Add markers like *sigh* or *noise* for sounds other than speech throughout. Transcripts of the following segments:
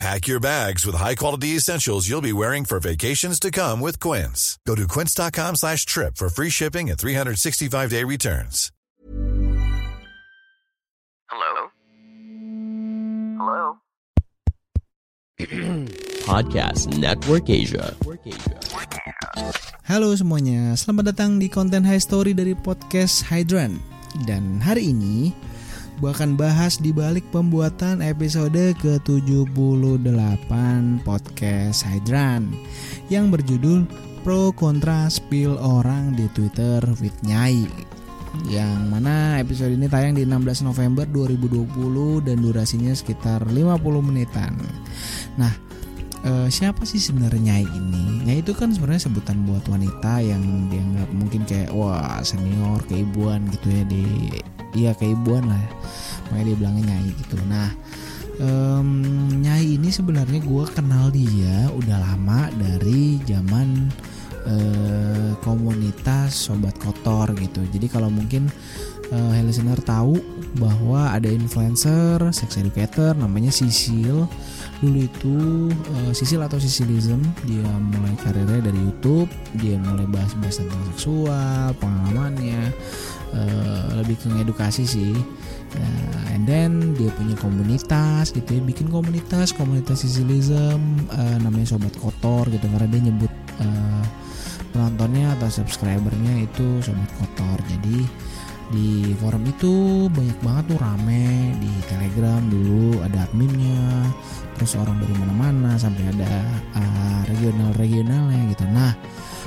Pack your bags with high-quality essentials you'll be wearing for vacations to come with Quince. Go to quince.com slash trip for free shipping and 365-day returns. Hello? Hello? *clears throat* Podcast Network Asia. Halo semuanya, selamat datang di konten High Story dari podcast Hydran. Dan hari ini akan bahas di balik pembuatan episode ke-78 podcast Hydran yang berjudul Pro Kontra Spill Orang di Twitter with Nyai. Yang mana episode ini tayang di 16 November 2020 dan durasinya sekitar 50 menitan. Nah, eh, siapa sih sebenarnya Nyai ini? Nyai itu kan sebenarnya sebutan buat wanita yang dianggap mungkin kayak wah senior keibuan gitu ya di iya keibuan lah makanya dia bilangnya Nyai gitu. Nah em, Nyai ini sebenarnya gue kenal dia udah lama dari zaman eh, komunitas sobat kotor gitu. Jadi kalau mungkin hey listener tahu bahwa ada influencer sex educator namanya Sisil. Dulu itu eh, Sisil atau Sisilism dia mulai karirnya dari YouTube dia mulai bahas-bahas tentang seksual pengalamannya eh, lebih ke edukasi sih. Nah, and then dia punya komunitas gitu ya bikin komunitas komunitas Sisilism eh, namanya sobat kotor gitu karena dia nyebut eh, penontonnya atau subscribernya itu sobat kotor. Jadi di forum itu banyak banget tuh rame. Di telegram dulu ada adminnya terus orang dari mana-mana sampai ada uh, regional-regionalnya gitu. Nah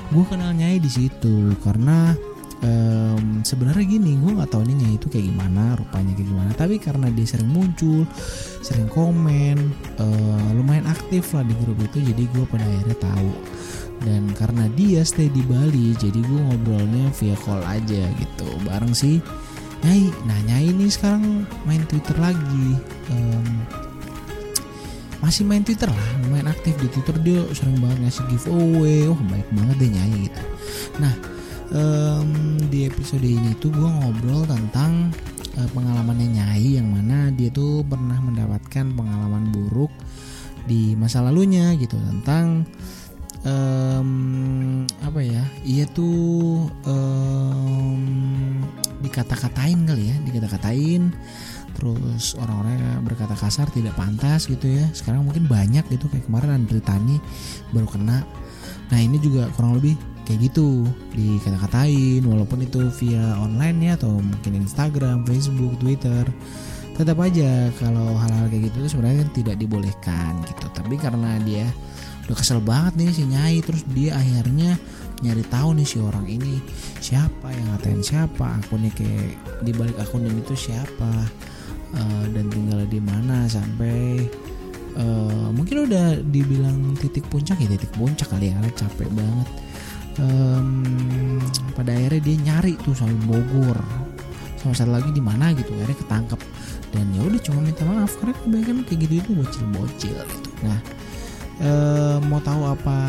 gue kenal Nyai di situ karena em, sebenarnya gini gue nggak tahu nih Nyai itu kayak gimana rupanya kayak gimana. Tapi karena dia sering muncul sering komen eh, lumayan aktif lah di grup itu jadi gue pada akhirnya tahu dan karena dia stay di Bali jadi gue ngobrolnya via call aja gitu. Bareng si Nyai. Nyai ini sekarang main Twitter lagi. Em, masih main Twitter lah main aktif di Twitter. Dia sering banget ngasih giveaway. Wah baik banget deh Nyai gitu. Nah em, di episode ini tuh gue ngobrol tentang eh, pengalamannya Nyai yang mana dia tuh pernah mendapatkan pengalaman buruk di masa lalunya gitu. Tentang em, ya iya tuh em, dikata-katain kali ya dikata-katain. Terus orang-orang berkata kasar tidak pantas gitu ya. Sekarang mungkin banyak gitu kayak kemarin Andri Tani baru kena. Nah ini juga kurang lebih kayak gitu dikata-katain. Walaupun itu via online ya atau mungkin Instagram, Facebook, Twitter. Tetap aja kalau hal-hal kayak gitu tuh sebenarnya kan tidak dibolehkan gitu. Tapi karena dia udah kesel banget nih si Nyai terus dia akhirnya nyari tahu nih si orang ini siapa yang ngatain siapa akunnya kayak di balik akun ini tuh siapa eh, dan tinggal di mana sampai eh, mungkin udah dibilang titik puncak ya titik puncak kali ya capek banget. Em, pada akhirnya dia nyari tuh sampai Bogor. Sama satu lagi di mana gitu akhirnya ketangkep. Dan ya udah cuma minta maaf karena kebanyakan kayak gitu itu bocil-bocil gitu. Nah eh, mau tahu apa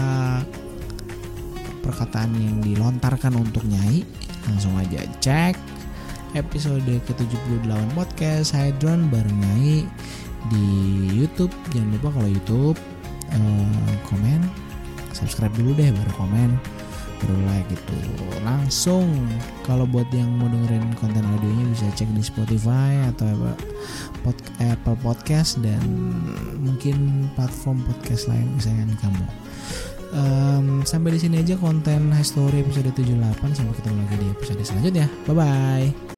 perkataan yang dilontarkan untuk Nyai? Langsung aja cek episode ke-78 podcast Hydron bareng Nyai di YouTube. Jangan lupa kalau YouTube eh, komen subscribe dulu deh baru komen like gitu. Langsung kalau buat yang mau dengerin konten audionya bisa cek di Spotify atau apa pod- Apple Podcast dan mungkin platform podcast lain kesayangan kamu. Em, sampai di sini aja konten High Story episode 78 sampai ketemu lagi di episode selanjutnya. Bye bye